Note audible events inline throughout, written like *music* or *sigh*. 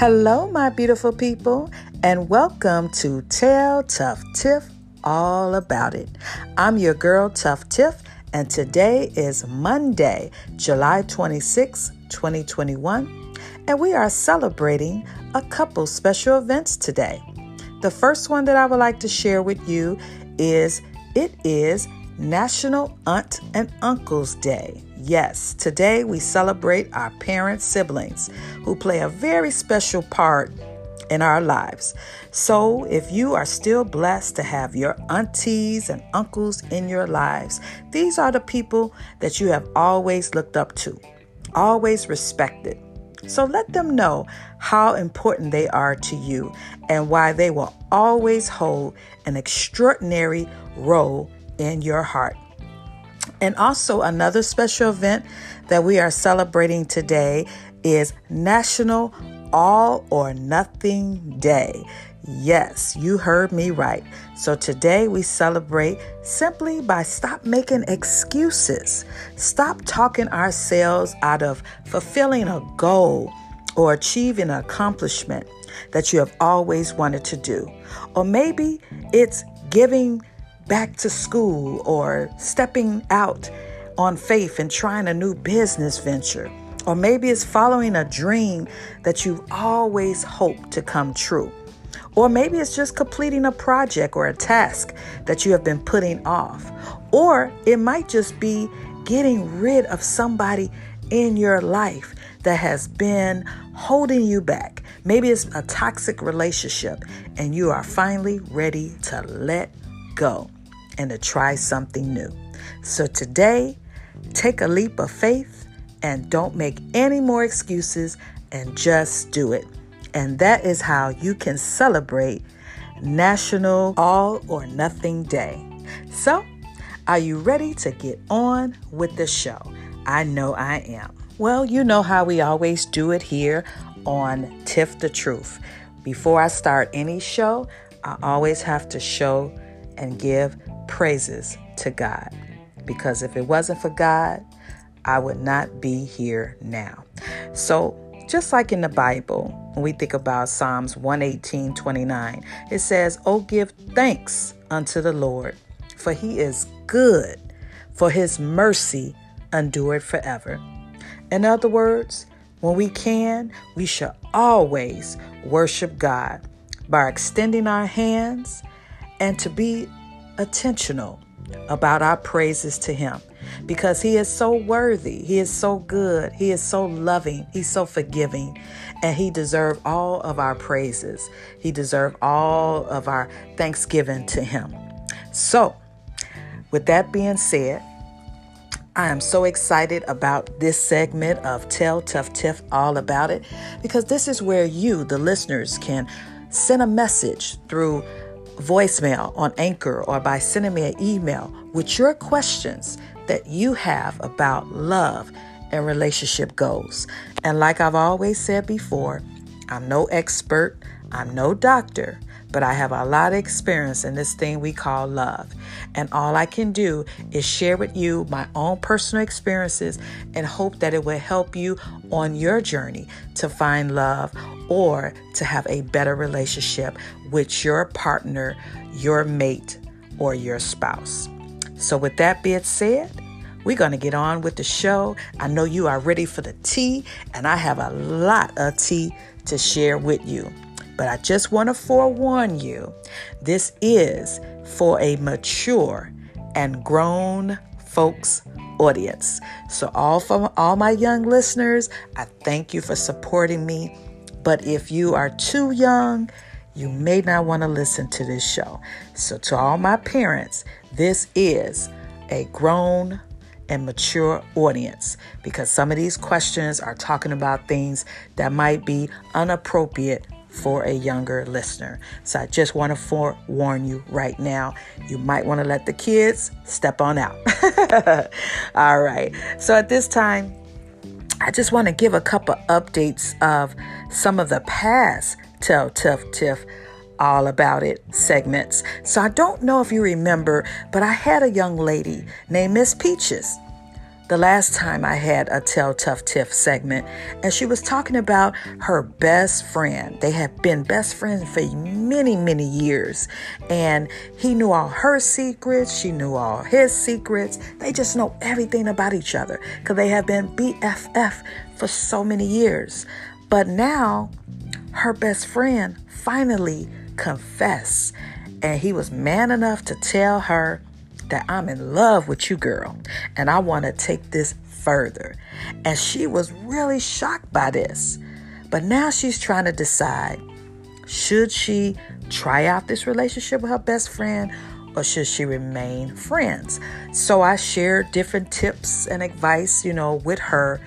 Hello, my beautiful people, and welcome to Tell Tuff Tiff All About It. I'm your girl, Tuff Tiff, and today is Monday, July 26, 2021, and we are celebrating a couple special events today. The first one that I would like to share with you is it is National Aunt and Uncle's Day. Yes, today we celebrate our parent siblings who play a very special part in our lives. So, if you are still blessed to have your aunties and uncles in your lives, these are the people that you have always looked up to, always respected. So, let them know how important they are to you and why they will always hold an extraordinary role in your heart. And also, another special event that we are celebrating today is National All or Nothing Day. Yes, you heard me right. So today we celebrate simply by stop making excuses. Stop talking ourselves out of fulfilling a goal or achieving an accomplishment that you have always wanted to do. Or maybe it's giving back to school or stepping out on faith and trying a new business venture. Or maybe it's following a dream that you've always hoped to come true. Or maybe it's just completing a project or a task that you have been putting off. Or it might just be getting rid of somebody in your life that has been holding you back. Maybe it's a toxic relationship and you are finally ready to let go and to try something new. So today, take a leap of faith and don't make any more excuses and just do it. And that is how you can celebrate National All or Nothing Day. So, are you ready to get on with the show? I know I am. Well, you know how we always do it here on Tiff the Truth. Before I start any show, I always have to show and give praises to God. Because if it wasn't for God, I would not be here now. So, just like in the Bible, when we think about Psalms 118 29, it says, Oh, give thanks unto the Lord, for he is good, for his mercy endured forever. In other words, when we can, we should always worship God by extending our hands and to be intentional about our praises to Him because He is so worthy. He is so good. He is so loving. He's so forgiving. And He deserves all of our praises. He deserves all of our thanksgiving to Him. So, with that being said, I am so excited about this segment of Tell Tuff Tiff All About It because this is where you, the listeners, can send a message through voicemail on Anchor or by sending me an email with your questions that you have about love and relationship goals. And like I've always said before, I'm no expert, I'm no doctor, but I have a lot of experience in this thing we call love. And all I can do is share with you my own personal experiences and hope that it will help you on your journey to find love or to have a better relationship with your partner, your mate, or your spouse. So, with that being said, we're going to get on with the show. I know you are ready for the tea, and I have a lot of tea to share with you. But I just want to forewarn you this is for a mature and grown folks audience. So all from all my young listeners, I thank you for supporting me. But if you are too young, you may not want to listen to this show. So to all my parents, this is a grown and mature audience because some of these questions are talking about things that might be inappropriate for a younger listener. So I just want to forewarn you right now. You might want to let the kids step on out. *laughs* All right. So at this time, I just want to give a couple updates of some of the past Tell Tuff Tiff all about it segments. So I don't know if you remember, but I had a young lady named Miss Peaches. The last time I had a Tell Tuff Tiff segment, and she was talking about her best friend. They have been best friends for many, many years, and he knew all her secrets, she knew all his secrets. They just know everything about each other because they have been BFF for so many years. But now, her best friend finally confessed, and he was man enough to tell her that I'm in love with you, girl, and I want to take this further. And she was really shocked by this. But now she's trying to decide should she try out this relationship with her best friend or should she remain friends? So I shared different tips and advice, you know, with her.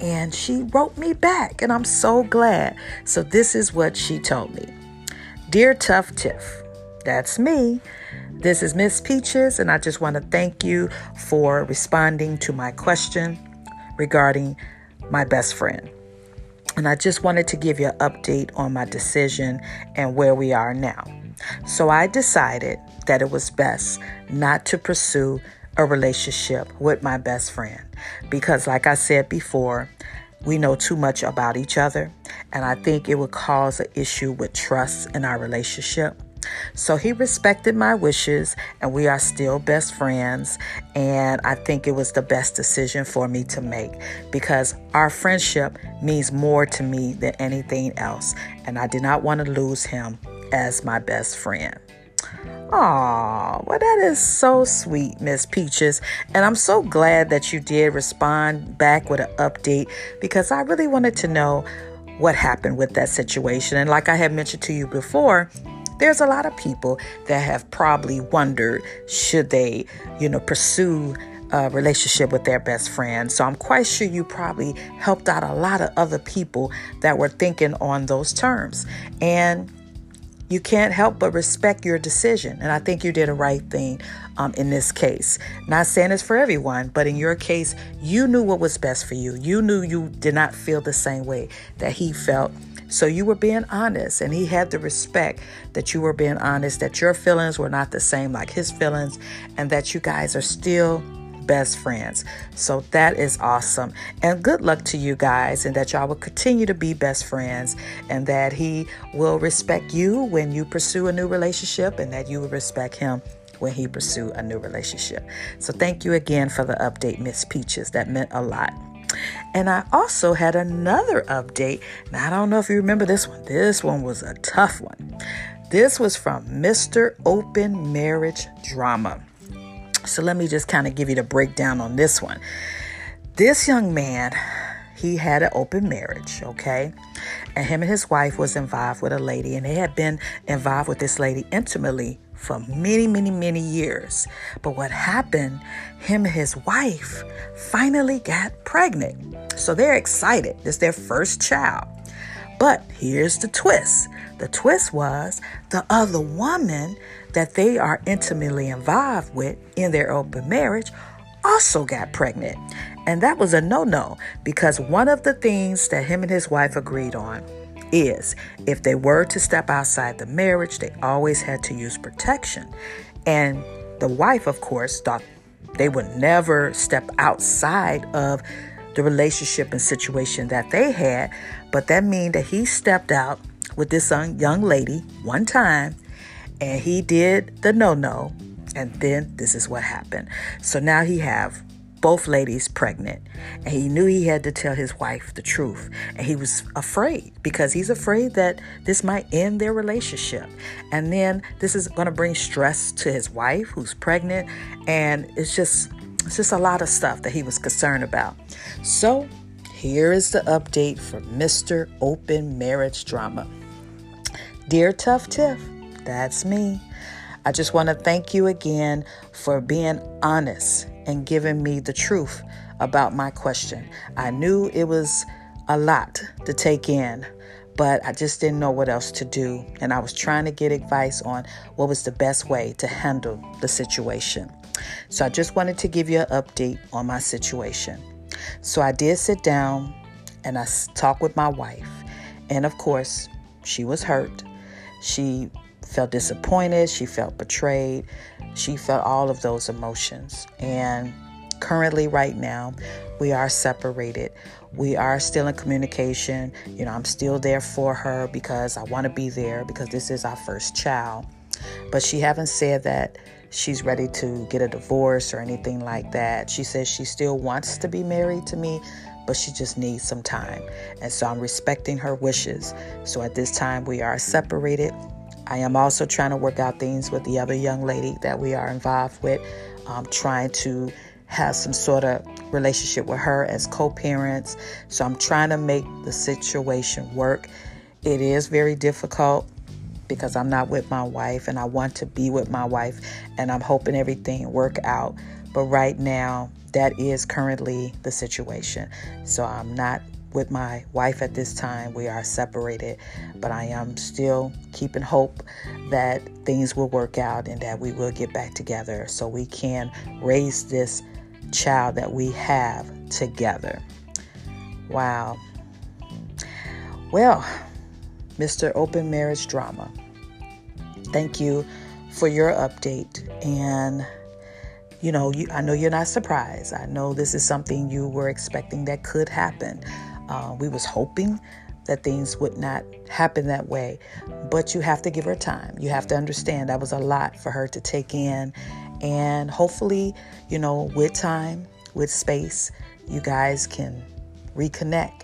And she wrote me back, and I'm so glad. So, this is what she told me Dear Tuff Tiff, that's me. This is Miss Peaches, and I just want to thank you for responding to my question regarding my best friend. And I just wanted to give you an update on my decision and where we are now. So I decided that it was best not to pursue a relationship with my best friend because, like I said before, we know too much about each other, and I think it would cause an issue with trust in our relationship. So he respected my wishes, and we are still best friends. And I think it was the best decision for me to make because our friendship means more to me than anything else. And I did not want to lose him as my best friend. Oh, well, that is so sweet, Miss Peaches. And I'm so glad that you did respond back with an update because I really wanted to know what happened with that situation. And like I had mentioned to you before, there's a lot of people that have probably wondered should they, you know, pursue a relationship with their best friend. So I'm quite sure you probably helped out a lot of other people that were thinking on those terms. And you can't help but respect your decision. And I think you did a right thing um, in this case. Not saying it's for everyone, but in your case, you knew what was best for you. You knew you did not feel the same way that he felt. So you were being honest, and he had the respect that you were being honest, that your feelings were not the same like his feelings, and that you guys are still best friends. So that is awesome. And good luck to you guys, and that y'all will continue to be best friends, and that he will respect you when you pursue a new relationship, and that you will respect him when he pursue a new relationship. So thank you again for the update, Miss Peaches. That meant a lot. And I also had another update. Now, I don't know if you remember this one. This one was a tough one. This was from Mr. Open Marriage Drama. So let me just kind of give you the breakdown on this one. This young man, he had an open marriage, okay? And him and his wife was involved with a lady, and they had been involved with this lady intimately for many, many, many years. But what happened, him and his wife finally got pregnant. So they're excited. It's their first child. But here's the twist the twist was the other woman that they are intimately involved with in their open marriage also got pregnant. And that was a no no because one of the things that him and his wife agreed on is if they were to step outside the marriage, they always had to use protection. And the wife, of course, thought they would never step outside of the relationship and situation that they had. But that means that he stepped out with this young lady one time and he did the no no. And then this is what happened. So now he have both ladies pregnant. And he knew he had to tell his wife the truth. And he was afraid because he's afraid that this might end their relationship. And then this is going to bring stress to his wife who's pregnant. And it's just. It's just a lot of stuff that he was concerned about. So, here is the update for Mr. Open Marriage Drama. Dear Tuff Tiff, that's me. I just want to thank you again for being honest and giving me the truth about my question. I knew it was a lot to take in, but I just didn't know what else to do. And I was trying to get advice on what was the best way to handle the situation. So I just wanted to give you an update on my situation. So I did sit down and I talked with my wife. And of course, she was hurt. She felt disappointed. She felt betrayed. She felt all of those emotions. And currently, right now, we are separated. We are still in communication. You know, I'm still there for her because I want to be there because this is our first child. But she haven't said that she's ready to get a divorce or anything like that. She says she still wants to be married to me, but she just needs some time. And so I'm respecting her wishes. So at this time, we are separated. I am also trying to work out things with the other young lady that we are involved with, um, trying to have some sort of relationship with her as co parents. So I'm trying to make the situation work. It is very difficult because I'm not with my wife and I want to be with my wife and I'm hoping everything work out. But right now, that is currently the situation. So I'm not with my wife at this time. We are separated, but I am still keeping hope that things will work out and that we will get back together so we can raise this child that we have together. Wow. Well, Mr. Open Marriage Drama, thank you for your update and you know, you, I know you're not surprised. I know this is something you were expecting that could happen. Uh, we was hoping that things would not happen that way, but you have to give her time. You have to understand that was a lot for her to take in, and hopefully, you know, with time, with space, you guys can reconnect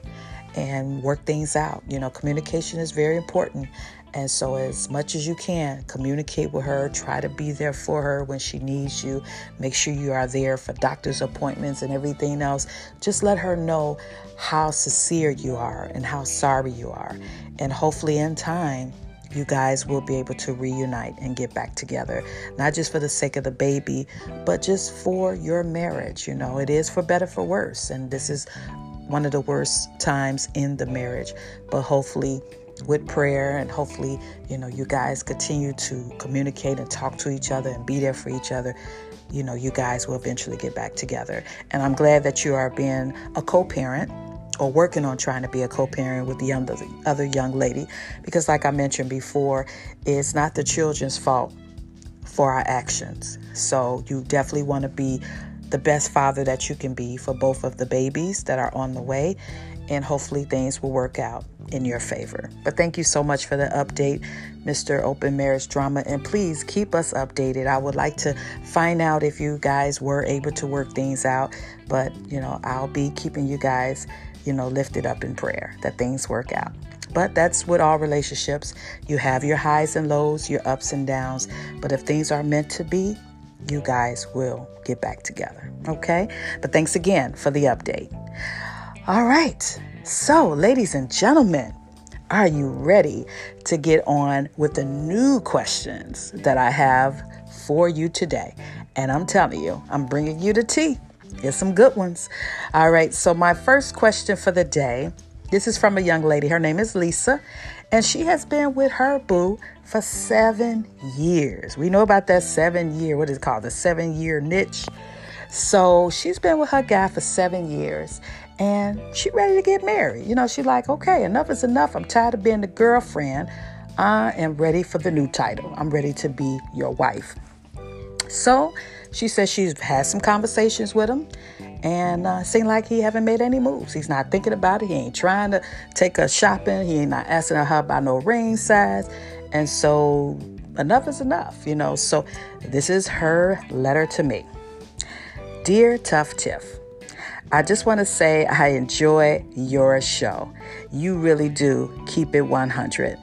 and work things out. You know, communication is very important. And so, as much as you can, communicate with her, try to be there for her when she needs you. Make sure you are there for doctor's appointments and everything else. Just let her know how sincere you are and how sorry you are. And hopefully, in time, you guys will be able to reunite and get back together. Not just for the sake of the baby, but just for your marriage. You know, it is for better, for worse. And this is one of the worst times in the marriage. But hopefully, with prayer and hopefully you know you guys continue to communicate and talk to each other and be there for each other. You know you guys will eventually get back together. And i'm glad that you are being a co-parent or working on trying to be a co-parent with the other, other young lady. Because like i mentioned before it's not the children's fault for our actions. So you definitely want to be the best father that you can be for both of the babies that are on the way and hopefully things will work out in your favor. But thank you so much for the update, Mr. Open Marriage Drama. And please keep us updated. I would like to find out if you guys were able to work things out. But, you know, I'll be keeping you guys, you know, lifted up in prayer that things work out. But that's with all relationships. You have your highs and lows, your ups and downs. But if things are meant to be, you guys will get back together. Okay? But thanks again for the update. All right. So, ladies and gentlemen, are you ready to get on with the new questions that I have for you today? And I'm telling you, I'm bringing you the tea. Here's some good ones. All right. So, my first question for the day this is from a young lady. Her name is Lisa, and she has been with her boo for seven years. We know about that seven year, what is it called? The seven year niche. So she's been with her guy for seven years and she ready to get married. You know, she like, okay, enough is enough. I'm tired of being the girlfriend. I am ready for the new title. I'm ready to be your wife. So she says she's had some conversations with him and uh, seemed like he haven't made any moves. He's not thinking about it. He ain't trying to take her shopping. He ain't not asking her about no ring size. And so enough is enough, you know. So this is her letter to me. Dear Tuff Tiff, I just want to say I enjoy your show. You really do keep it 100.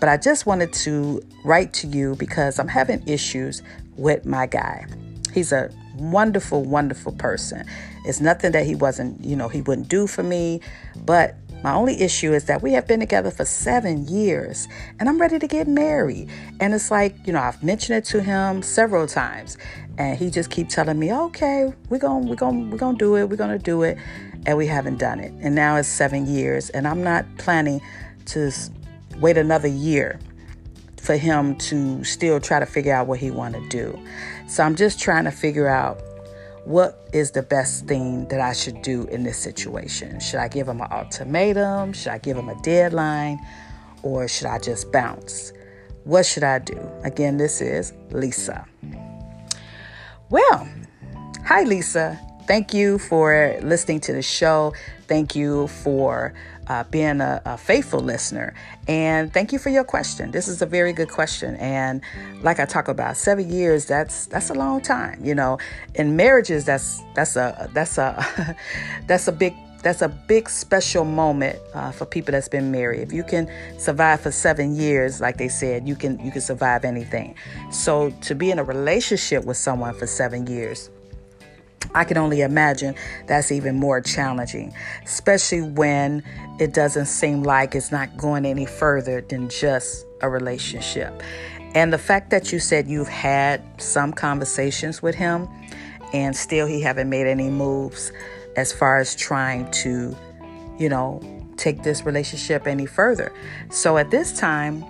But I just wanted to write to you because I'm having issues with my guy. He's a wonderful, wonderful person. It's nothing that he wasn't, you know, he wouldn't do for me. But my only issue is that we have been together for seven years and I'm ready to get married. And it's like, you know, I've mentioned it to him several times and he just keep telling me okay we're gonna we're gonna we're gonna do it we're gonna do it and we haven't done it and now it's seven years and i'm not planning to wait another year for him to still try to figure out what he want to do so i'm just trying to figure out what is the best thing that i should do in this situation? Should i give him an ultimatum? Should i give him a deadline? Or should i just bounce? What should i do? Again this is lisa. Well, hi, Lisa. thank you for listening to the show. Thank you for uh, being a, a, faithful listener. And thank you for your question. This is a very good question. And like I talk about, seven years, that's that's a long time. You know, in marriages, that's that's a that's a *laughs* that's a big that's a big special moment uh, for people that's been married. If you can survive for seven years, like they said, you can you can survive anything. So to be in a relationship with someone for seven years, I can only imagine that's even more challenging, especially when it doesn't seem like it's not going any further than just a relationship. And the fact that you said you've had some conversations with him and still he haven't made any moves as far as trying to, you know, take this relationship any further. So at this time,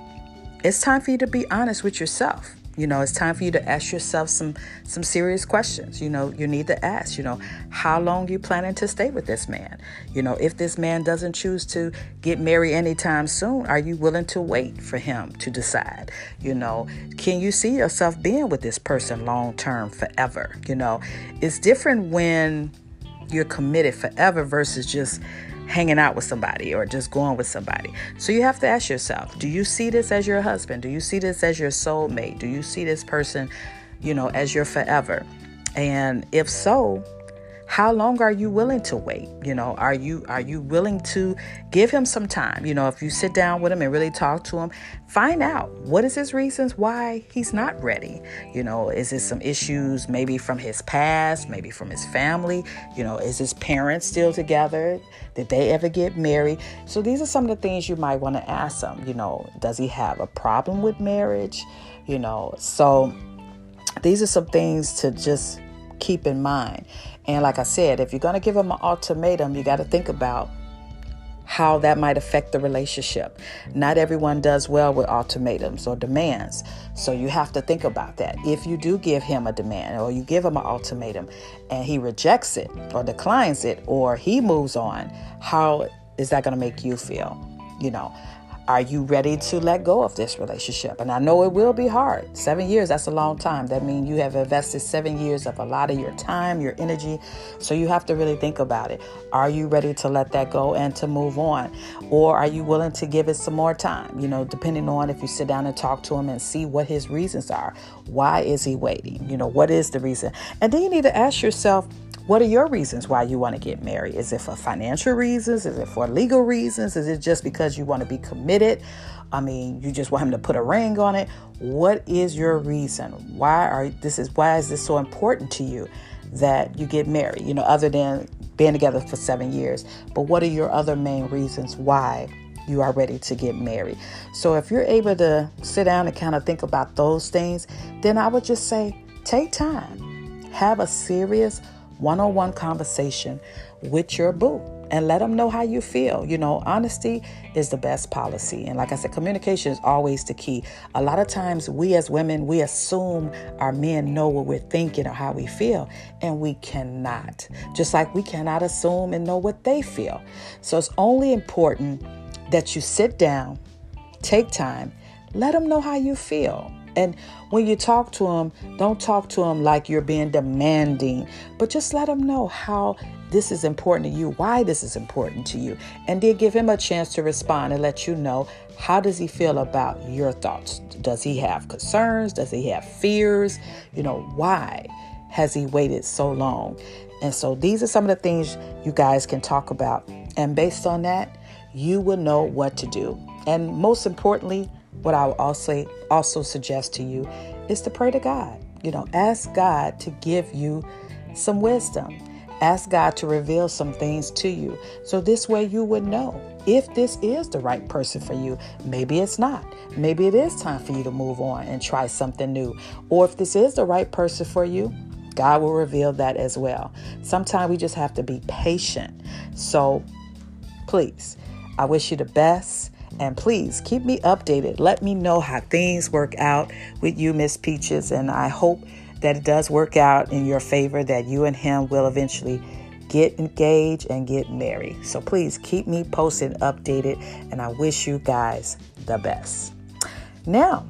it's time for you to be honest with yourself. You know, it's time for you to ask yourself some some serious questions. You know, you need to ask, you know, how long you planning to stay with this man? You know, if this man doesn't choose to get married anytime soon, are you willing to wait for him to decide? You know, can you see yourself being with this person long term forever? You know, it's different when you're committed forever versus just hanging out with somebody or just going with somebody. So you have to ask yourself, do you see this as your husband? Do you see this as your soulmate? Do you see this person, you know, as your forever? And if so, how long are you willing to wait? You know are you are you willing to give him some time? You know if you sit down with him and really talk to him find out what is his reasons why he's not ready. You know is it some issues maybe from his past maybe from his family? You know is his parents still together? Did they ever get married? So these are some of the things you might want to ask him. You know does he have a problem with marriage? You know so these are some things to just keep in mind and like I said, if you're going to give them an ultimatum, you got to think about how that might affect the relationship. Not everyone does well with ultimatums or demands. So you have to think about that. If you do give him a demand or you give him an ultimatum and he rejects it or declines it or he moves on, how is that going to make you feel? You know, are you ready to let go of this relationship? And I know it will be hard. Seven years, that's a long time. That means you have invested seven years of a lot of your time, your energy. So you have to really think about it. Are you ready to let that go and to move on? Or are you willing to give it some more time? You know, depending on if you sit down and talk to him and see what his reasons are. Why is he waiting? You know, what is the reason? And then you need to ask yourself, what are your reasons why you want to get married? Is it for financial reasons? Is it for legal reasons? Is it just because you want to be committed? I mean, you just want him to put a ring on it. What is your reason? Why are this is why is this so important to you that you get married? You know, other than being together for 7 years. But what are your other main reasons why you are ready to get married? So if you're able to sit down and kind of think about those things, then I would just say take time. Have a serious one on one conversation with your boo and let them know how you feel. You know, honesty is the best policy. And like I said, communication is always the key. A lot of times, we as women, we assume our men know what we're thinking or how we feel, and we cannot. Just like we cannot assume and know what they feel. So it's only important that you sit down, take time, let them know how you feel. And when you talk to them, don't talk to them like you're being demanding, but just let them know how this is important to you, why this is important to you, and then give him a chance to respond and let you know how does he feel about your thoughts? Does he have concerns? Does he have fears? You know, why has he waited so long? And so these are some of the things you guys can talk about. And based on that, you will know what to do. And most importantly, what I will also also suggest to you is to pray to God. You know, ask God to give you some wisdom. Ask God to reveal some things to you. So this way you would know if this is the right person for you. Maybe it's not. Maybe it is time for you to move on and try something new. Or if this is the right person for you, God will reveal that as well. Sometimes we just have to be patient. So please, I wish you the best. And please keep me updated. Let me know how things work out with you, Miss Peaches. And I hope that it does work out in your favor, that you and him will eventually get engaged and get married. So please keep me posted, updated, and I wish you guys the best. Now,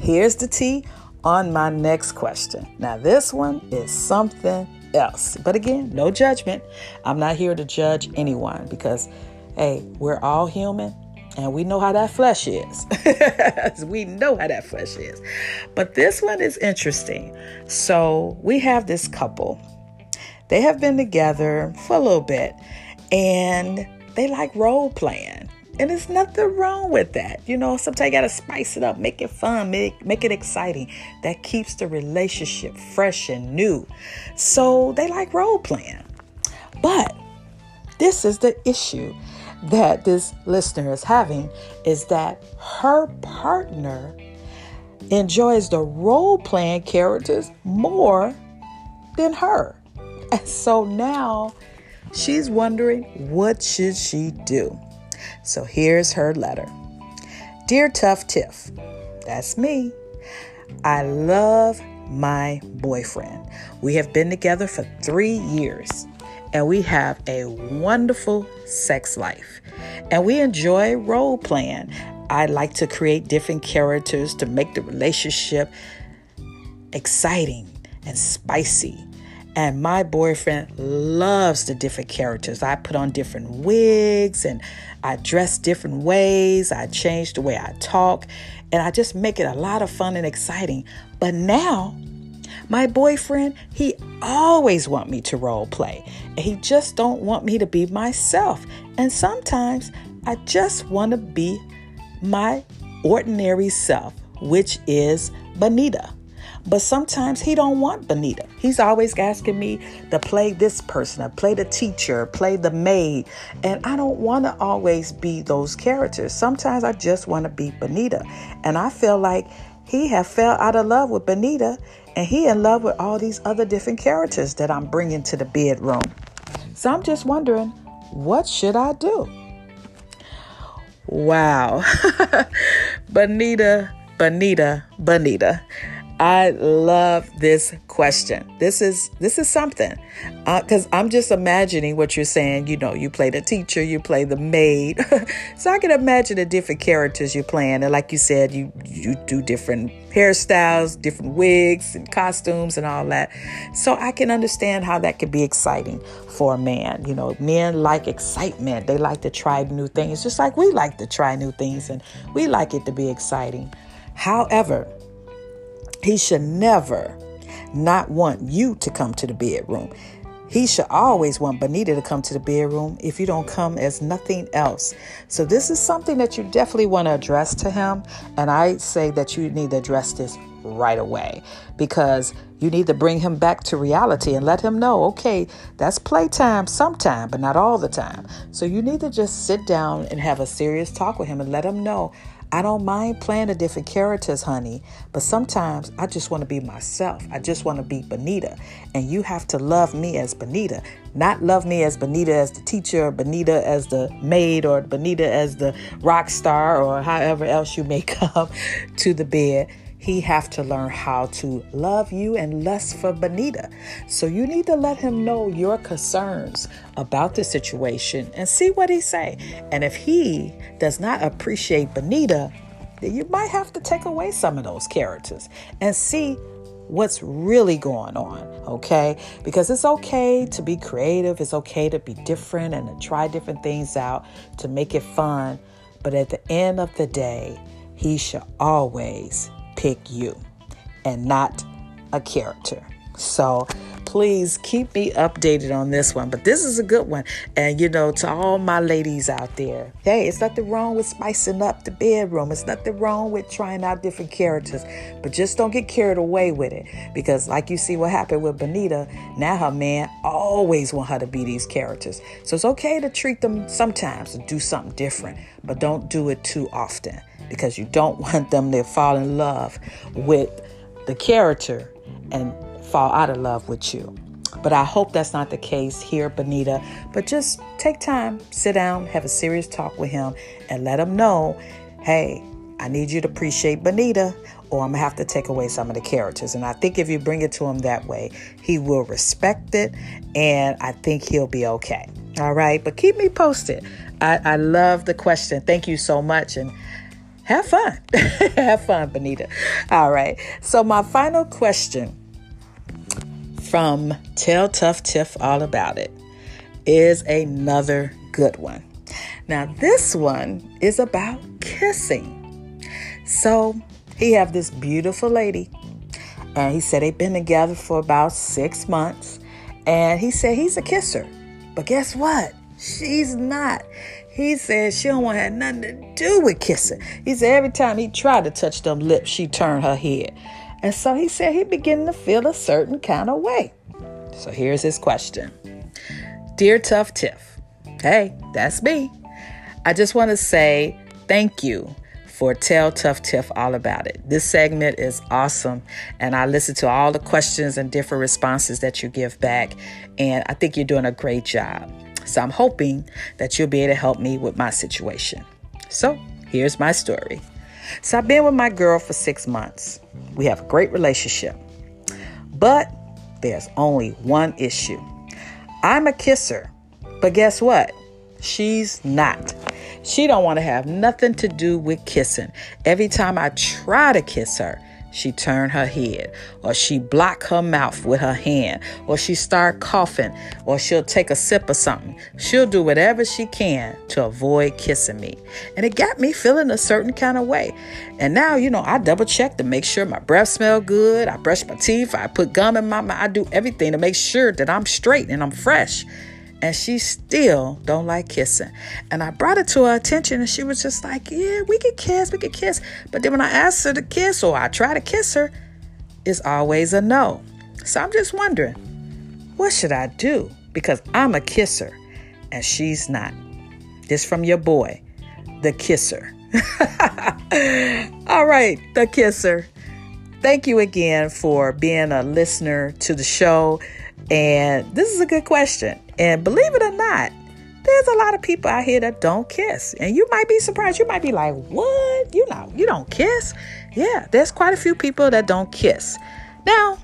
here's the tea on my next question. Now, this one is something else. But again, no judgment. I'm not here to judge anyone because, hey, we're all human and we know how that flesh is. *laughs* we know how that flesh is. But this one is interesting. So we have this couple. They have been together for a little bit and they like role playing. And there's nothing wrong with that. You know, sometimes you gotta spice it up, make it fun, make, make it exciting. That keeps the relationship fresh and new. So they like role playing. But this is the issue that this listener is having is that her partner enjoys the role playing characters more than her. And so now she's wondering what should she do? So here's her letter. Dear Tuff Tiff, that's me. I love my boyfriend. We have been together for 3 years and we have a wonderful sex life. And we enjoy role playing. I like to create different characters to make the relationship exciting and spicy. And my boyfriend loves the different characters. I put on different wigs and I dress different ways. I change the way I talk and I just make it a lot of fun and exciting. But now my boyfriend, he always want me to role play. He just don't want me to be myself. And sometimes I just want to be my ordinary self, which is Bonita. But sometimes he don't want Bonita. He's always asking me to play this person, play the teacher, play the maid. And I don't want to always be those characters. Sometimes I just want to be Bonita, And I feel like he have fell out of love with Benita and he in love with all these other different characters that I'm bringing to the bedroom. So I'm just wondering, what should I do? Wow. *laughs* Bonita, Bonita, Benita. I love this question. This is this is something because uh, I'm just imagining what you're saying. You know, you play the teacher, you play the maid, *laughs* so I can imagine the different characters you're playing. And like you said, you you do different hairstyles, different wigs and costumes and all that. So I can understand how that could be exciting for a man. You know, men like excitement. They like to try new things, just like we like to try new things, and we like it to be exciting. However he should never not want you to come to the bedroom. He should always want Benita to come to the bedroom if you don't come as nothing else. So, this is something that you definitely want to address to him. And I say that you need to address this right away because you need to bring him back to reality and let him know okay, that's playtime sometime, but not all the time. So, you need to just sit down and have a serious talk with him and let him know I don't mind playing the different characters, honey, but sometimes I just want to be myself. I just want to be Benita. And you have to love me as Benita, not love me as Benita as the teacher, Benita as the maid, or Benita as the rock star, or however else you *laughs* may come to the bed he have to learn how to love you and lust for Benita. So you need to let him know your concerns about the situation and see what he say. And if he does not appreciate Benita, then you might have to take away some of those characters and see what's really going on, okay? Because it's okay to be creative, it's okay to be different and to try different things out to make it fun. But at the end of the day, he should always pick you and not a character. So please keep me updated on this one. But this is a good one. And you know, to all my ladies out there, hey, it's nothing wrong with spicing up the bedroom. It's nothing wrong with trying out different characters. But just don't get carried away with it. Because like you see what happened with Benita, now her man always want her to be these characters. So it's okay to treat them sometimes and do something different, but don't do it too often because you don't *laughs* want them to fall in love with the character and fall out of love with you. But I hope that's not the case here, Benita. But just take time, sit down, have a serious talk with him, and let him know hey, I need you to appreciate Benita, or I'm gonna have to take away some of the characters. And I think if you bring it to him that way, he will respect it, and I think he'll be okay. All right, but keep me posted. I, I love the question. Thank you so much. And have fun. *laughs* have fun, Benita. All right. So, my final question from Tell Tuff Tiff All About It is another good one. Now, this one is about kissing. So, he have this beautiful lady, and he said they've been together for about six months, and he said he's a kisser. But guess what? She's not. He said she don't want to have nothing to do with kissing. He said every time he tried to touch them lips, she turned her head. And so he said he began to feel a certain kind of way. So here's his question Dear Tuff Tiff, hey, that's me. I just want to say thank you for Tell Tuff Tiff All About It. This segment is awesome, and I listen to all the questions and different responses that you give back, and I think you're doing a great job. So I'm hoping that you'll be able to help me with my situation. So here's my story. So I've been with my girl for six months. We have a great relationship, but there's only one issue. I'm a kisser, but guess what? She's not. She don't want to have nothing to do with kissing. Every time I try to kiss her, she turn her head or she block her mouth with her hand or she start coughing or she'll take a sip of something. She'll do whatever she can to avoid kissing me. And it got me feeling a certain kind of way. And now you know i double check to make sure my breath smell good. I brush my teeth. I put gum in my mouth. I do everything to make sure that i'm straight and i'm fresh and she still don't like kissing. And I brought it to her attention and she was just like, yeah, we could kiss, we could kiss. But then when I asked her to kiss or I try to kiss her, it's always a no. So I'm just wondering, what should I do? Because I'm a kisser and she's not. This from your boy, the kisser. *laughs* All right, the kisser. Thank you again for being a listener to the show. And this is a good question. And believe it or not, there's a lot of people out here that don't kiss. And you might be surprised. You might be like, what? You know, you don't kiss? Yeah, there's quite a few people that don't kiss. Now,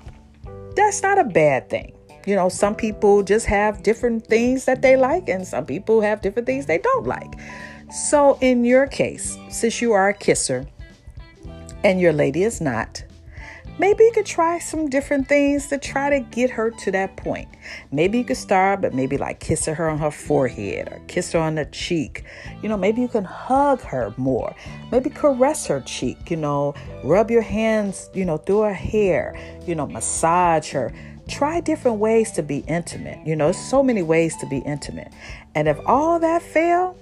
that's not a bad thing. You know, some people just have different things that they like, and some people have different things they don't like. So, in your case, since you are a kisser and your lady is not, maybe you could try some different things to try to get her to that point. Maybe you could start, but maybe like kissing her on her forehead or kiss her on the cheek. You know, maybe you can hug her more. Maybe caress her cheek, you know, rub your hands, you know, through her hair, you know, massage her. Try different ways to be intimate. You know, so many ways to be intimate. And if all that fail,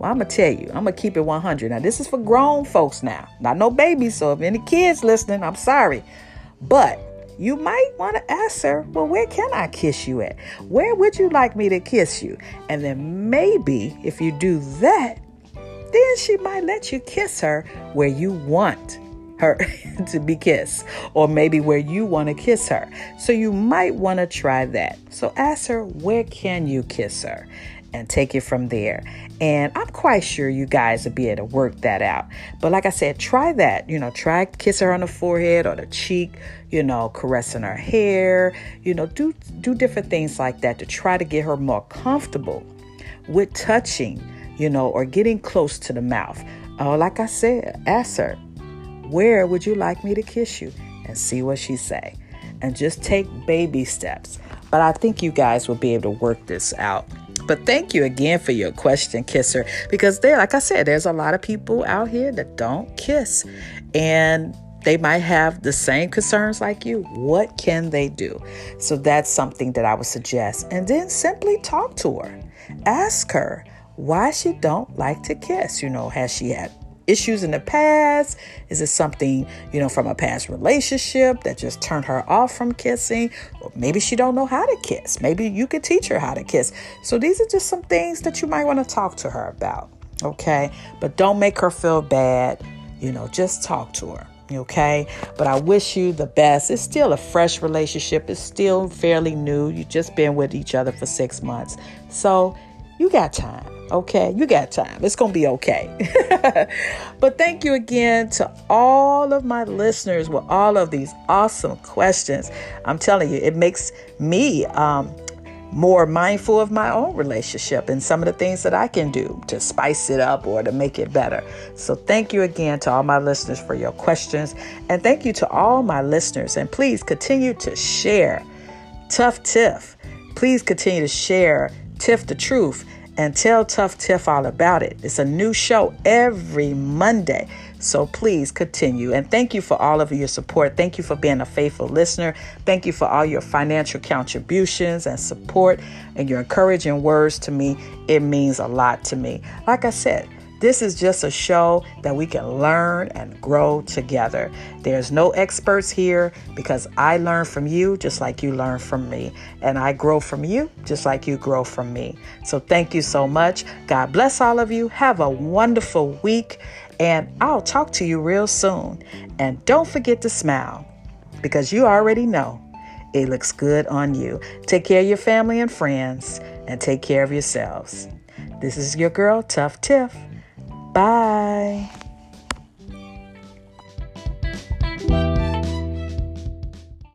well, I'm gonna tell you, I'm gonna keep it 100. Now, this is for grown folks now, not no babies. So, if any kids listening, I'm sorry, but you might want to ask her, well, where can I kiss you at? Where would you like me to kiss you? And then maybe if you do that, then she might let you kiss her where you want her *laughs* to be kissed, or maybe where you want to kiss her. So you might want to try that. So ask her, where can you kiss her? And take it from there. And I'm quite sure you guys will be able to work that out. But like I said, try that. You know, try kiss her on the forehead or the cheek, you know, caressing her hair, you know, do do different things like that to try to get her more comfortable with touching, you know, or getting close to the mouth. Oh, like I said, ask her, where would you like me to kiss you? And see what she say. And just take baby steps. But I think you guys will be able to work this out. But thank you again for your question, Kisser, because there, like I said, there's a lot of people out here that don't kiss. And they might have the same concerns like you. What can they do? So that's something that I would suggest. And then simply talk to her. Ask her why she don't like to kiss. You know, has she had issues in the past? Is it something, you know, from a past relationship that just turned her off from kissing? Or maybe she don't know how to kiss. Maybe you could teach her how to kiss. So these are just some things that you might want to talk to her about. Okay? But don't make her feel bad. You know, just talk to her okay? But I wish you the best. It's still a fresh relationship, it's still fairly new. You've just been with each other for six months. So you got time. Okay, you got time. It's going to be okay. *laughs* but thank you again to all of my listeners with all of these awesome questions. I'm telling you, it makes me um, more mindful of my own relationship and some of the things that I can do to spice it up or to make it better. So, thank you again to all my listeners for your questions. And thank you to all my listeners. And please continue to share Tuff Tiff. Please continue to share Tiff the Truth and tell Tuff Tiff all about it. It's a new show every Monday. So please continue. And thank you for all of your support. Thank you for being a faithful listener. Thank you for all your financial contributions and support and your encouraging words to me. It means a lot to me. Like I said, this is just a show that we can learn and grow together. There's no experts here because I learn from you just like you learn from me. And I grow from you just like you grow from me. So thank you so much. God bless all of you. Have a wonderful week. And I'll talk to you real soon. And don't forget to smile because you already know it looks good on you. Take care of your family and friends and take care of yourselves. This is your girl, Tuff Tiff. Bye.